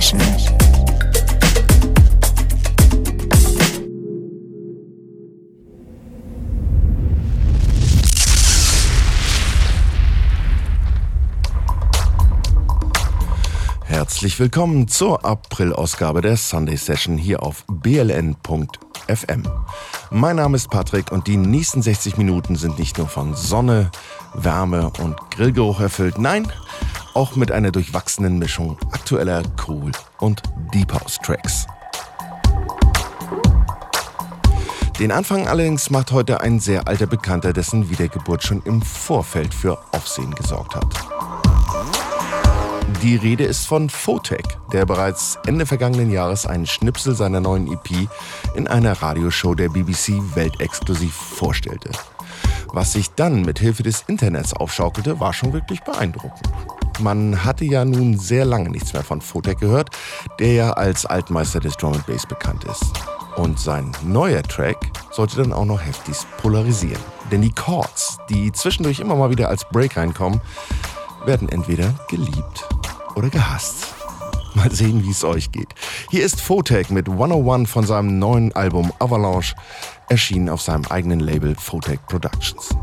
Session. Herzlich willkommen zur April-Ausgabe der Sunday Session hier auf bln.fm. Mein Name ist Patrick und die nächsten 60 Minuten sind nicht nur von Sonne, Wärme und Grillgeruch erfüllt, nein, auch mit einer durchwachsenen Mischung aktueller Cool und Deep House Tracks. Den Anfang allerdings macht heute ein sehr alter Bekannter, dessen Wiedergeburt schon im Vorfeld für Aufsehen gesorgt hat. Die Rede ist von Fotec, der bereits Ende vergangenen Jahres einen Schnipsel seiner neuen EP in einer Radioshow der BBC weltexklusiv vorstellte. Was sich dann mit Hilfe des Internets aufschaukelte, war schon wirklich beeindruckend. Man hatte ja nun sehr lange nichts mehr von Fotec gehört, der ja als Altmeister des Drum and Bass bekannt ist. Und sein neuer Track sollte dann auch noch heftig polarisieren. Denn die Chords, die zwischendurch immer mal wieder als Break reinkommen, werden entweder geliebt oder gehasst. Mal sehen, wie es euch geht. Hier ist Fotec mit 101 von seinem neuen Album Avalanche, erschienen auf seinem eigenen Label Fotec Productions.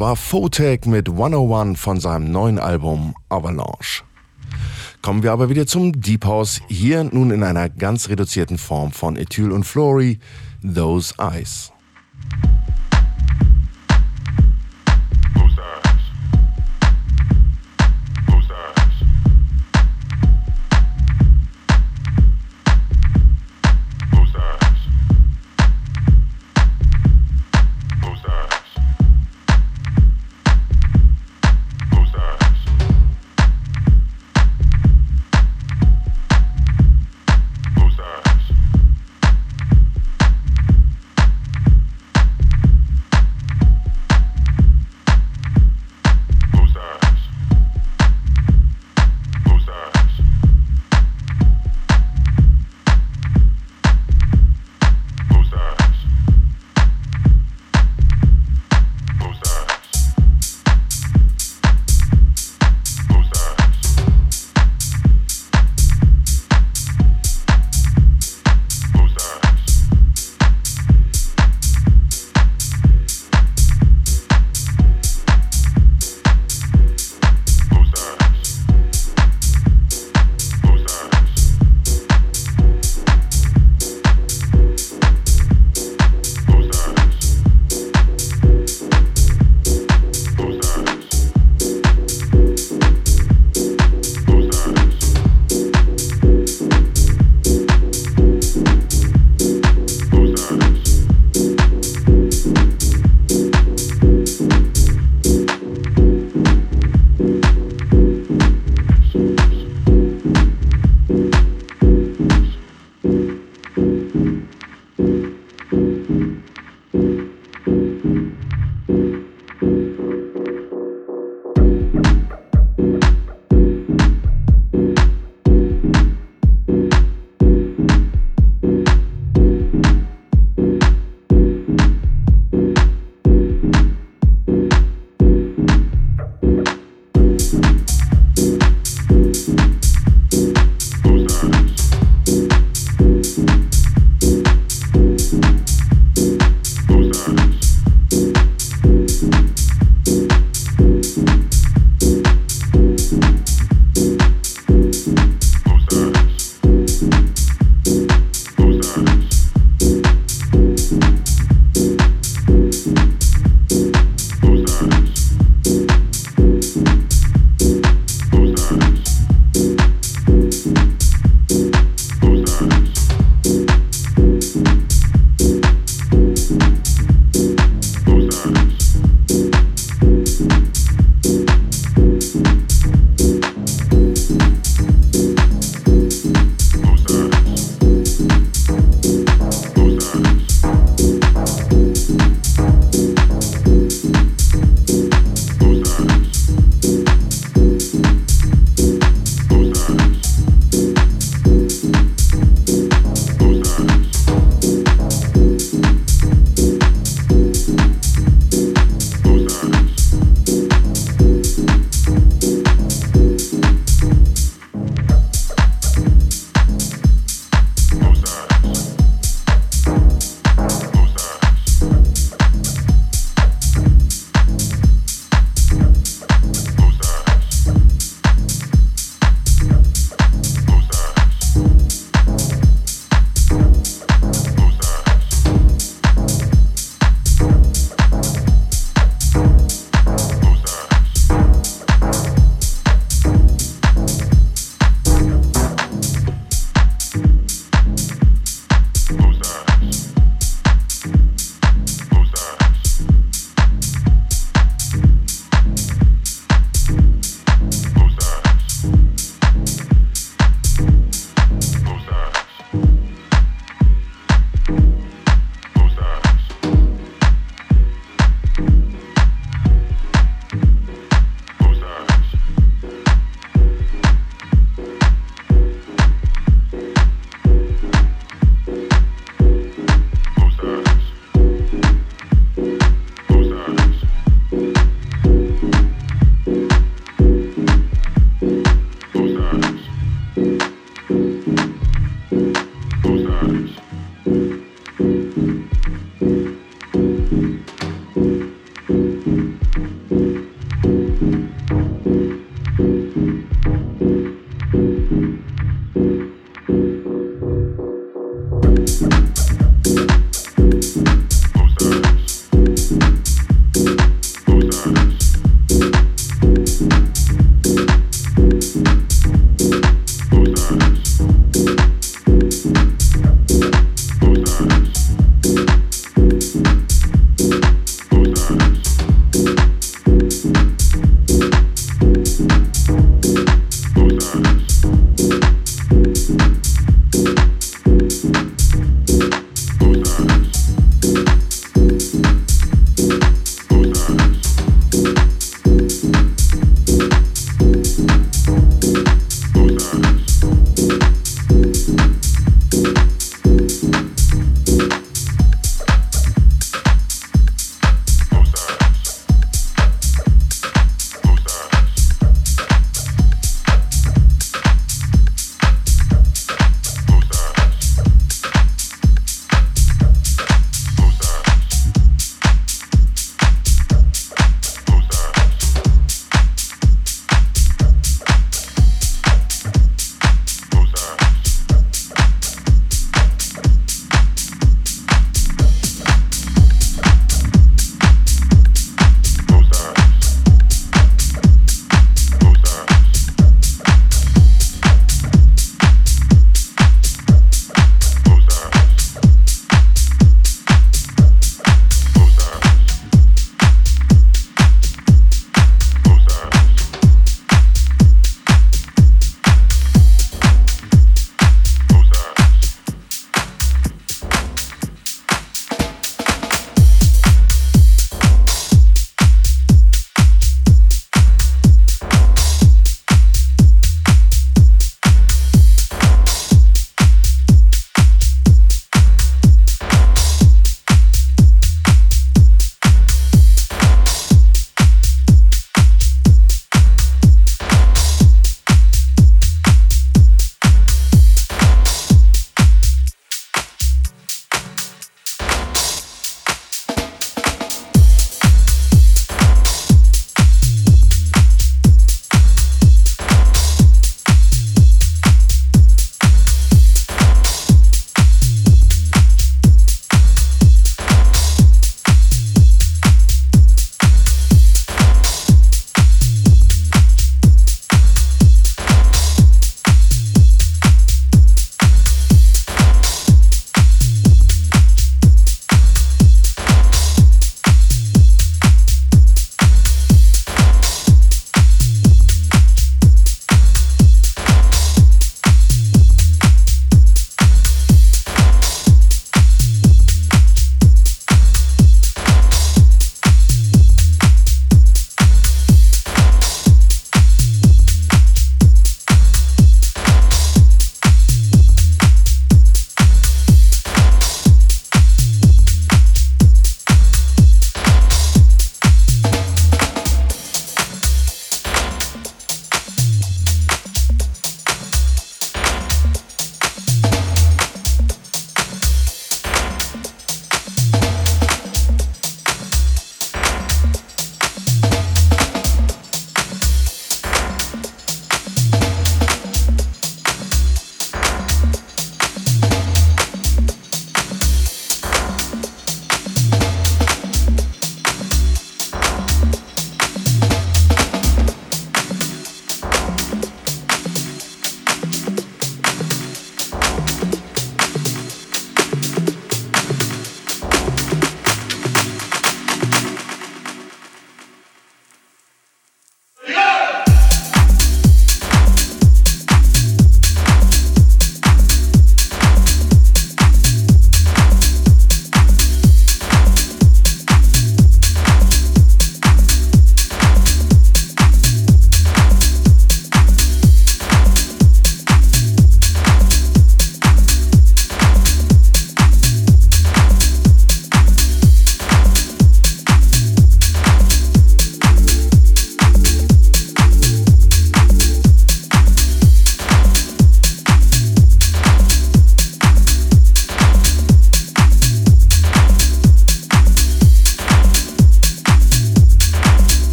Das war Photek mit 101 von seinem neuen Album Avalanche. Kommen wir aber wieder zum Deep House, hier nun in einer ganz reduzierten Form von Ethyl und Flory, Those Eyes.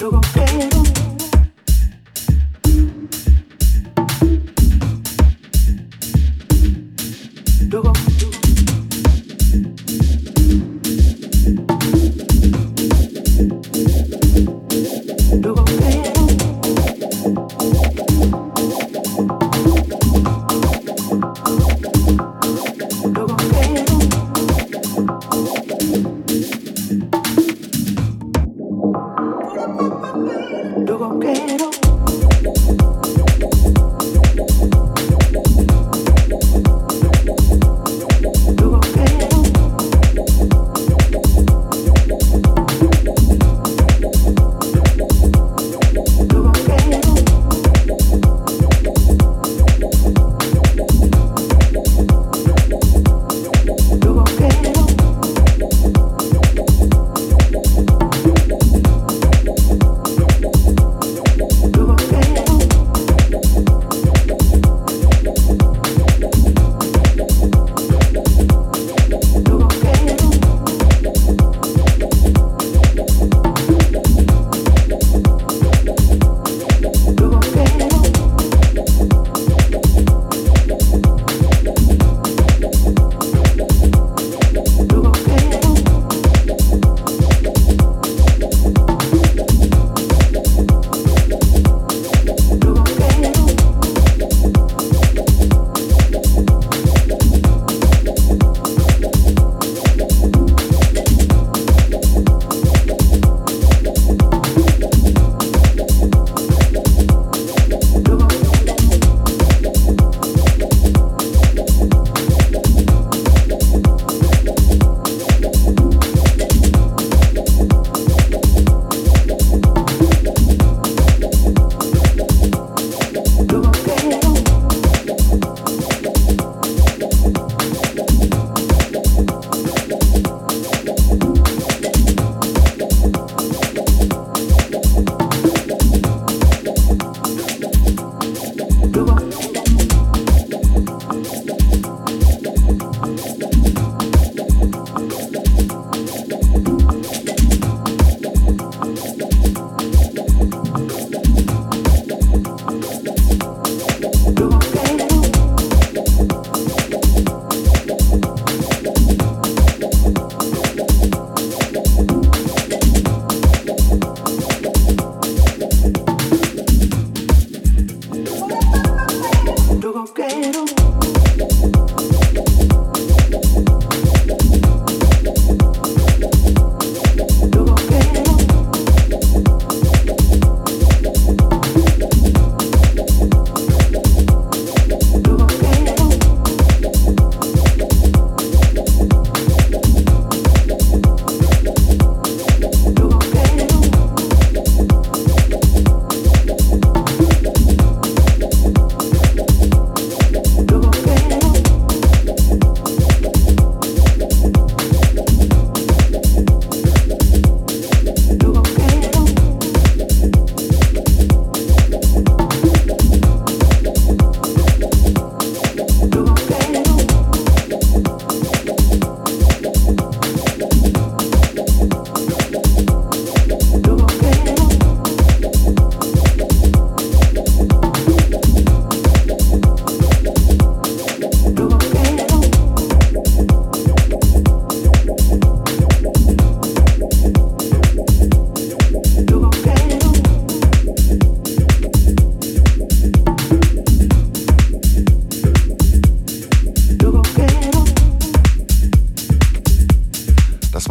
Luego, pero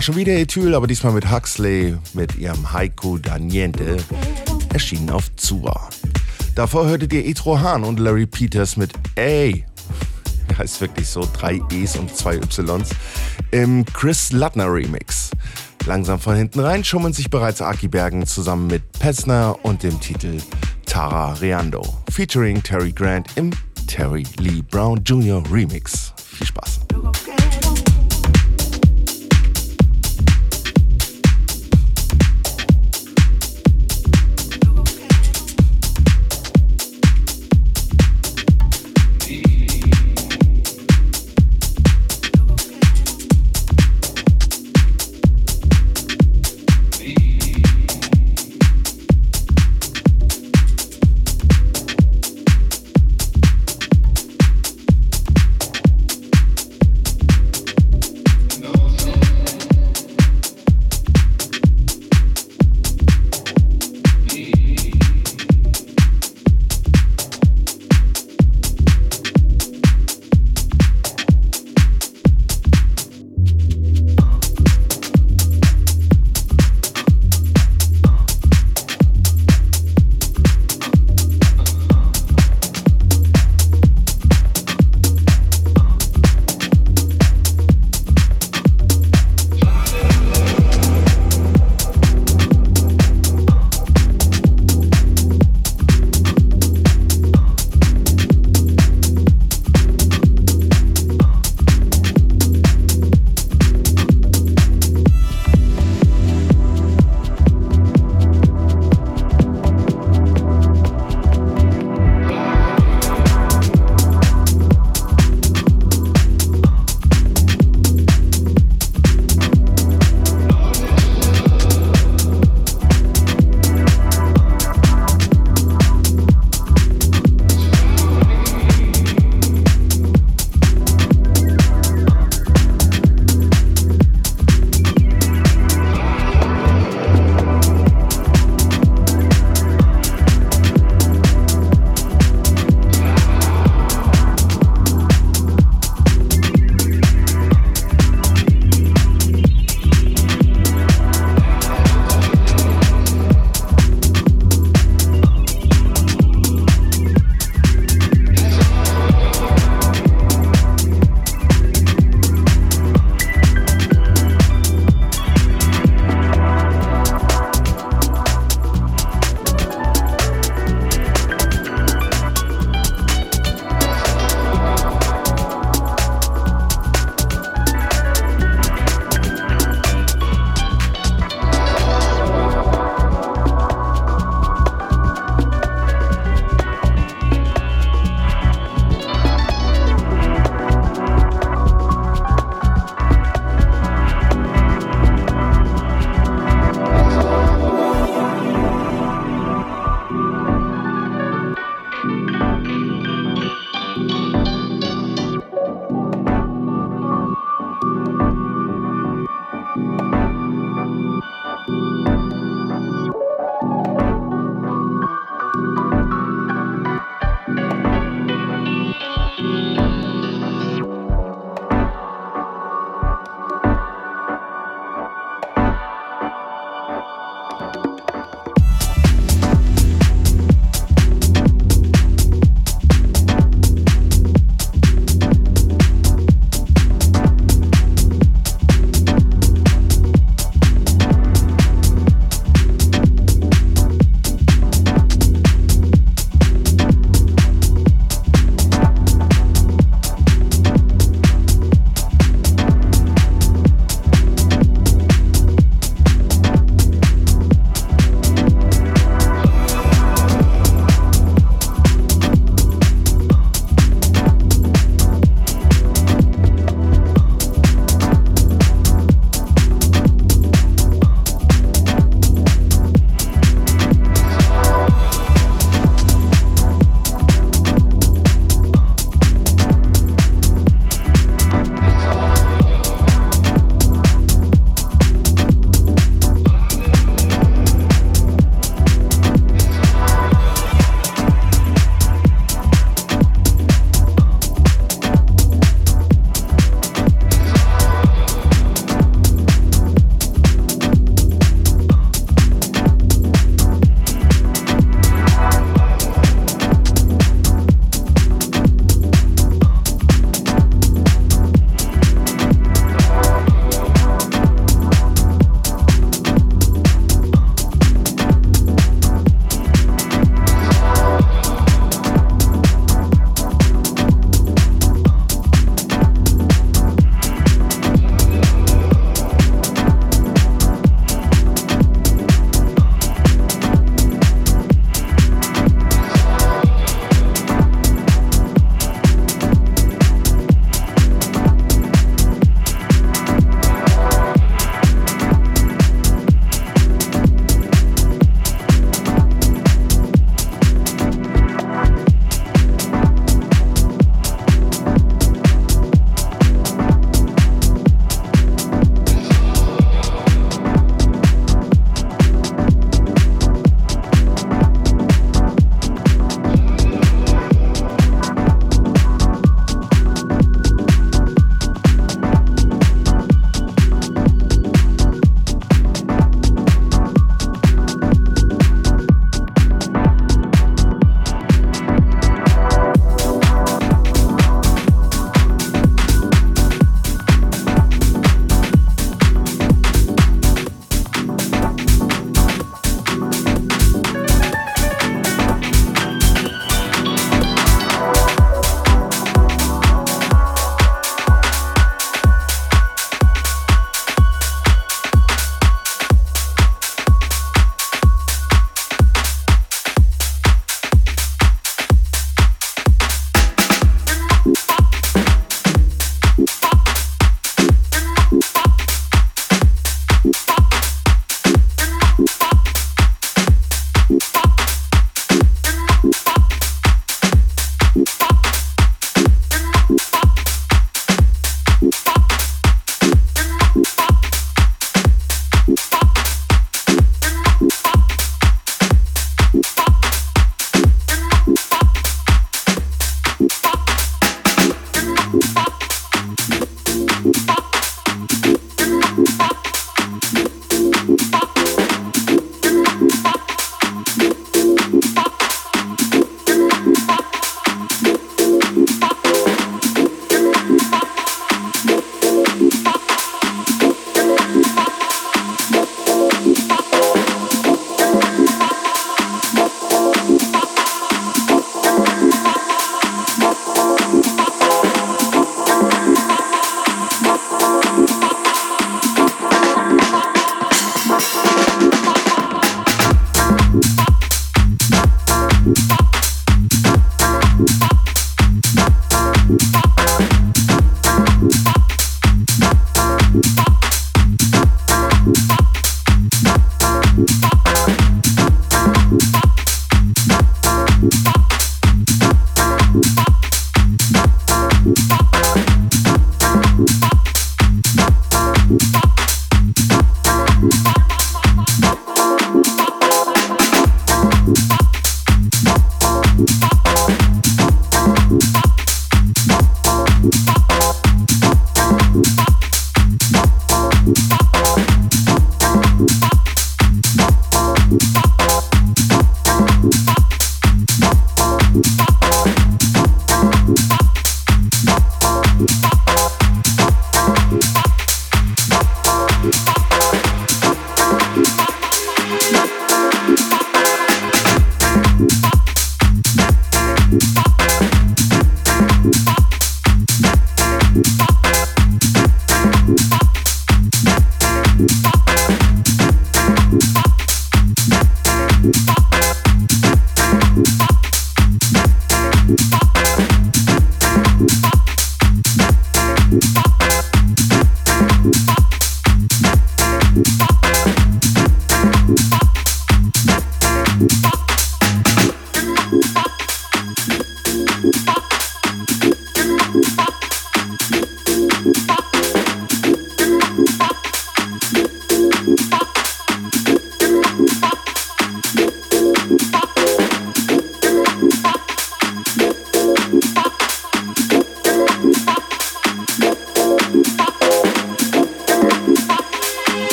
war schon wieder Ethyl, aber diesmal mit Huxley mit ihrem Haiku Daniente, erschienen auf Zuba. Davor hörtet ihr Etro Hahn und Larry Peters mit Ey. Heißt wirklich so, drei E's und zwei Y's im Chris Lattner Remix. Langsam von hinten rein schummeln sich bereits Aki Bergen zusammen mit Pessner und dem Titel Tara Reando, featuring Terry Grant im Terry Lee Brown Jr. Remix. Viel Spaß.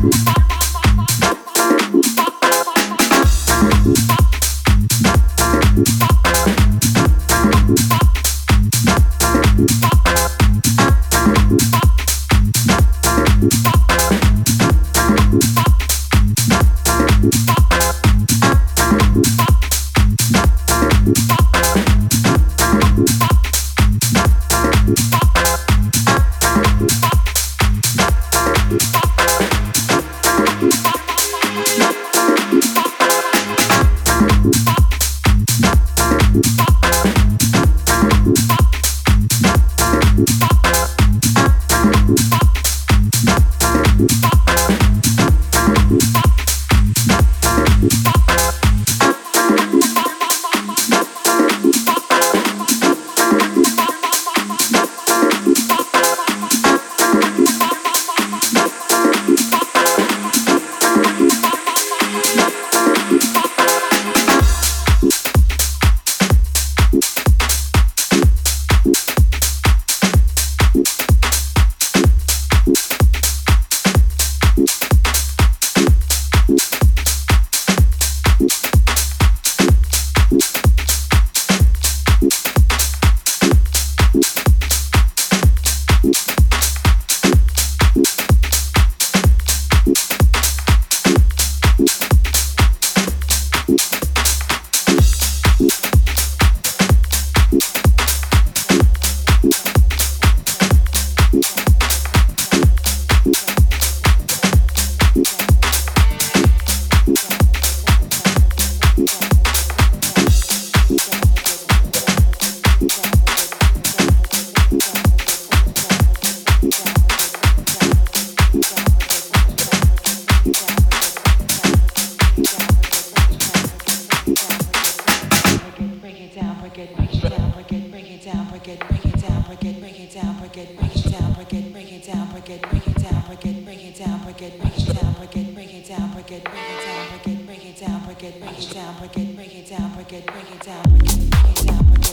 Bye. break it, break it down, break it, break it down, break it, break it down, break it, break it down, break it.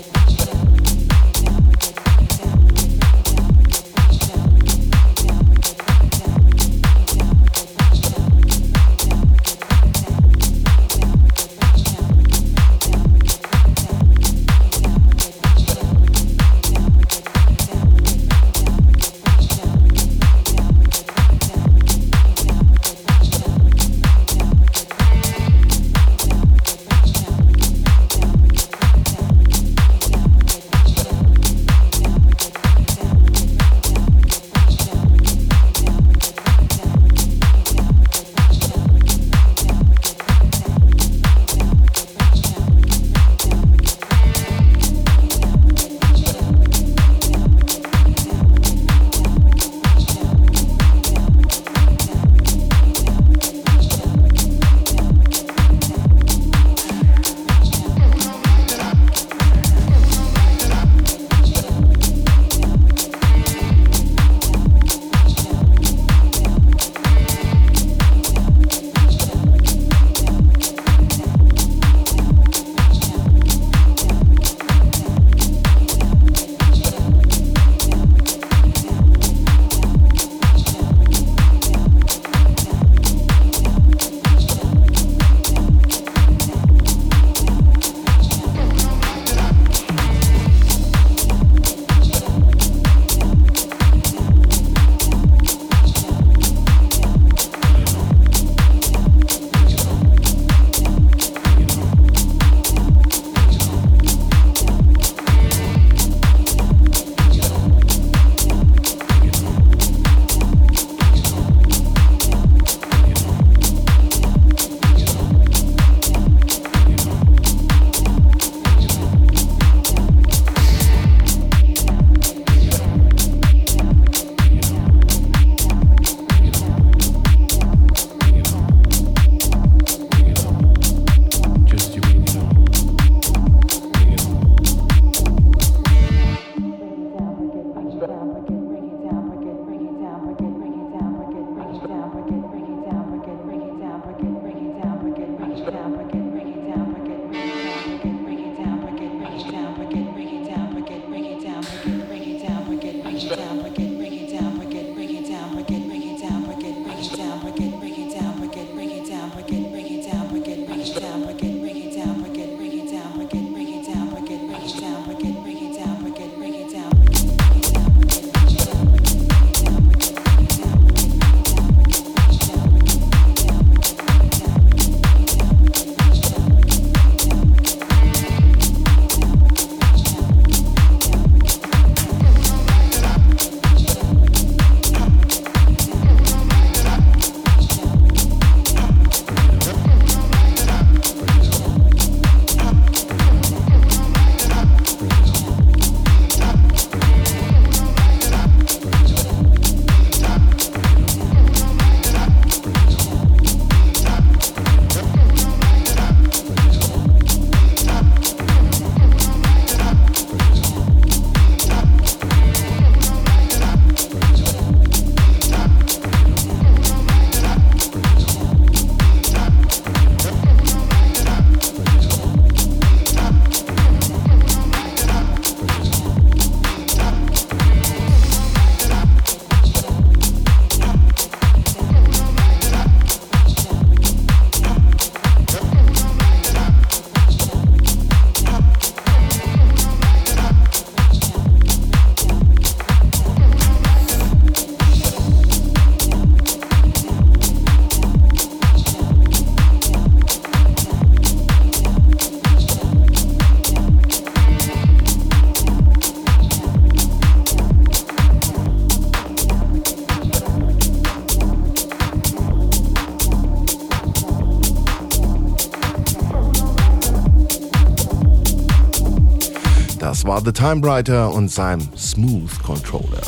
war The Time Writer und seinem Smooth Controller.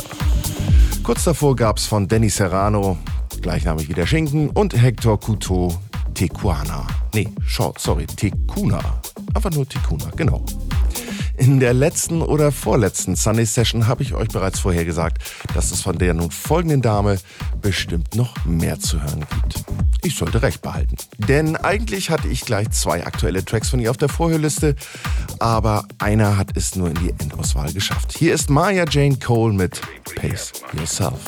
Kurz davor gab es von Danny Serrano, gleichnamig wie der Schinken, und Hector Couteau Tecuana. Nee, short, sorry, Tecuna. Einfach nur Tecuna, genau. In der letzten oder vorletzten Sunday Session habe ich euch bereits vorher gesagt, dass es von der nun folgenden Dame bestimmt noch mehr zu hören gibt. Ich sollte recht behalten. Denn eigentlich hatte ich gleich zwei aktuelle Tracks von ihr auf der Vorhörliste, aber einer hat es nur in die Endauswahl geschafft. Hier ist Maya Jane Cole mit Pace Yourself.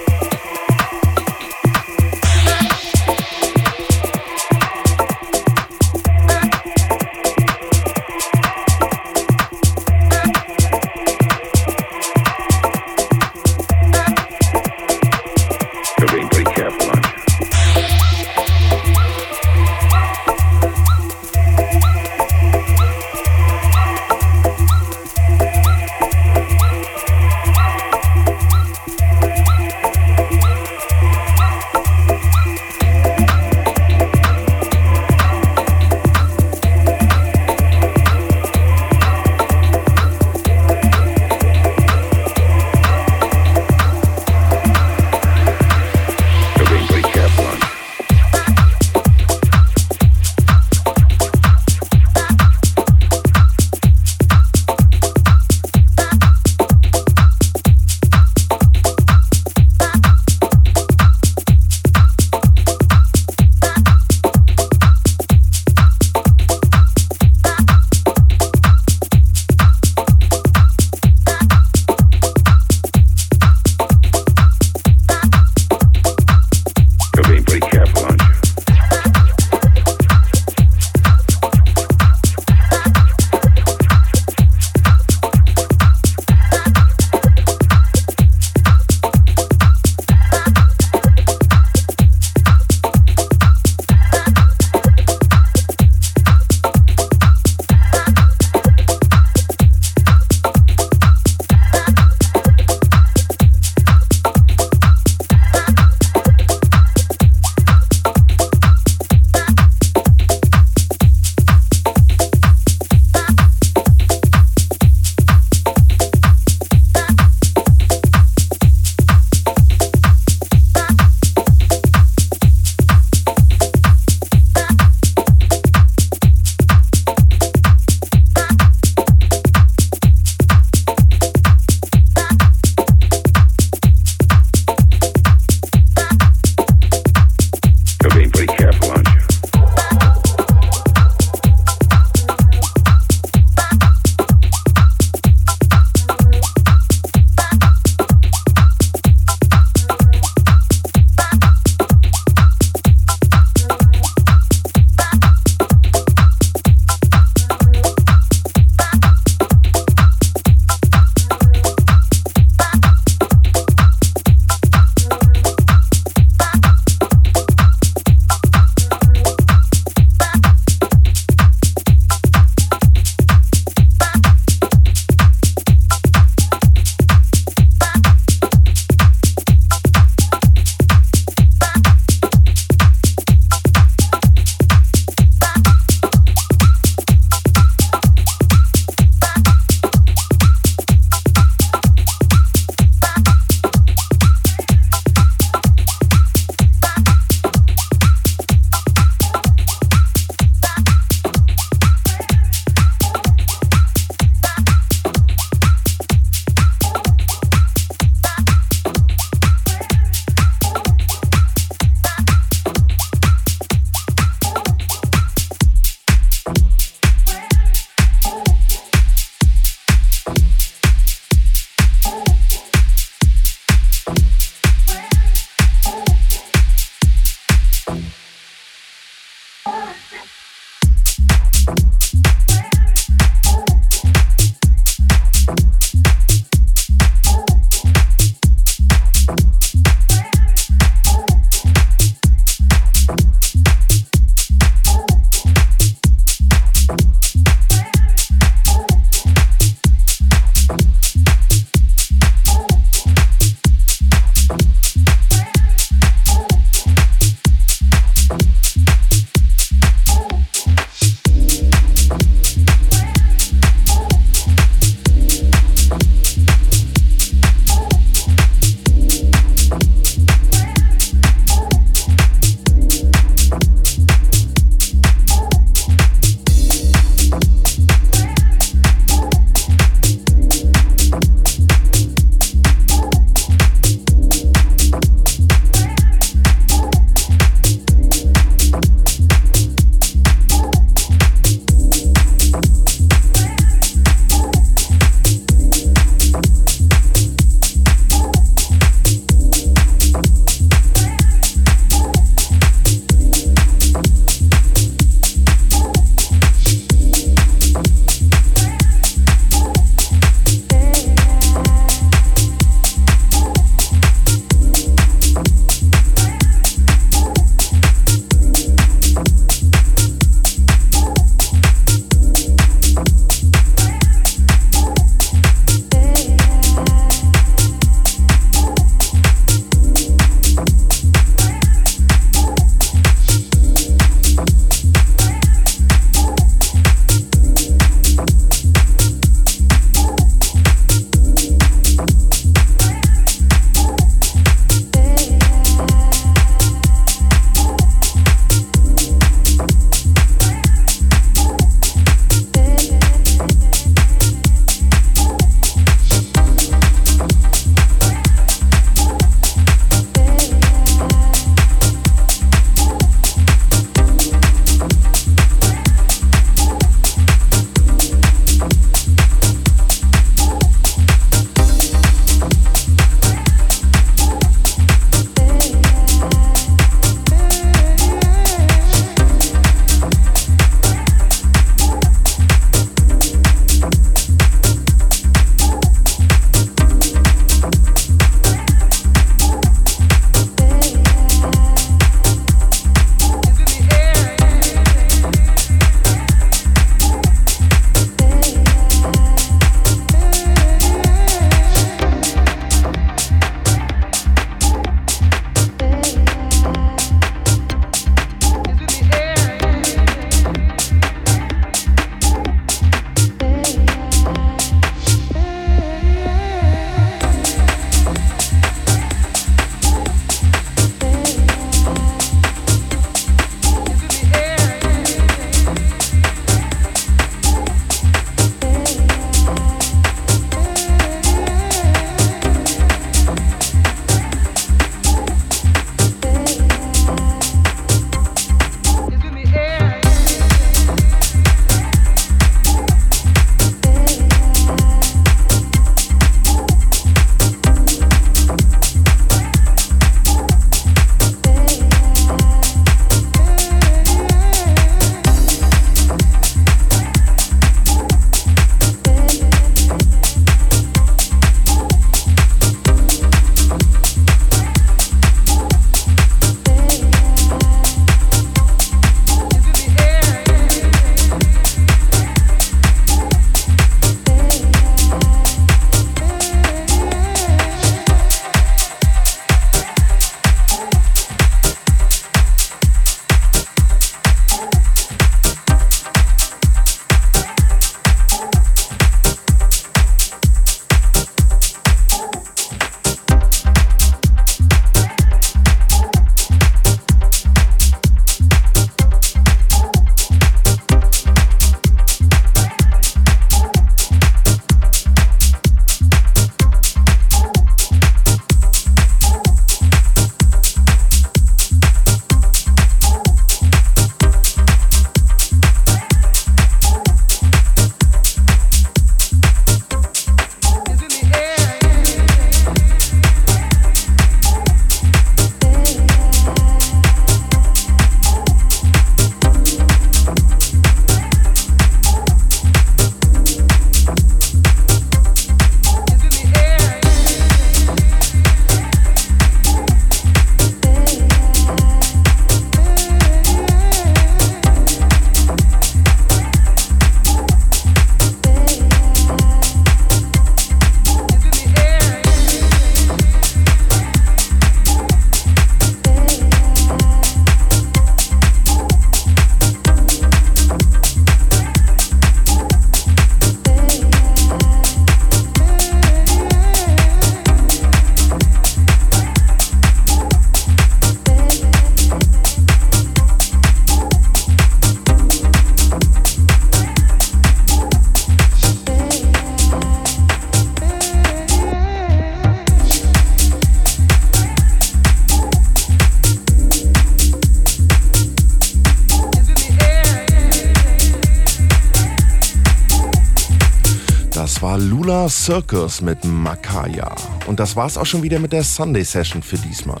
Circus mit Makaya. Und das war's auch schon wieder mit der Sunday Session für diesmal.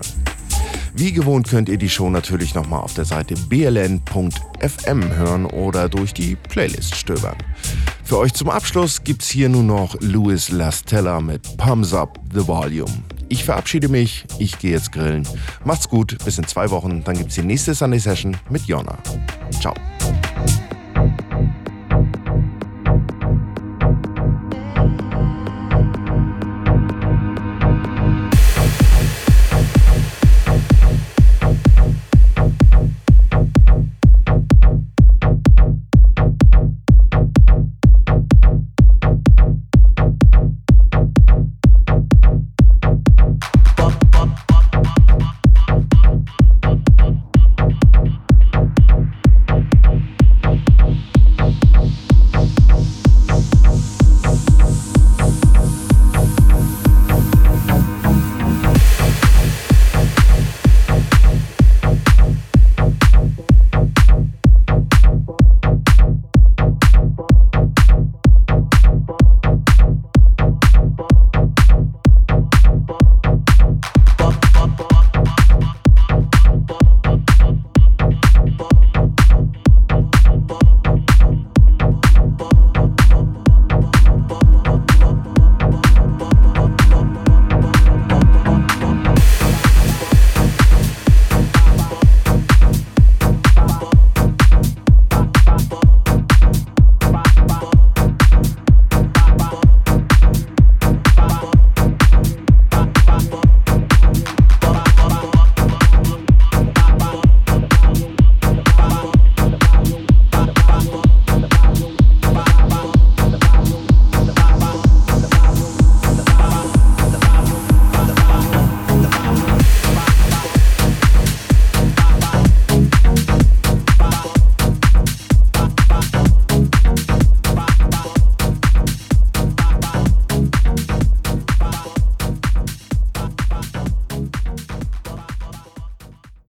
Wie gewohnt könnt ihr die Show natürlich nochmal auf der Seite bln.fm hören oder durch die Playlist stöbern. Für euch zum Abschluss gibt's hier nur noch Louis Lastella mit Pumps Up the Volume. Ich verabschiede mich, ich gehe jetzt grillen. Macht's gut, bis in zwei Wochen, dann gibt's die nächste Sunday Session mit Jonna.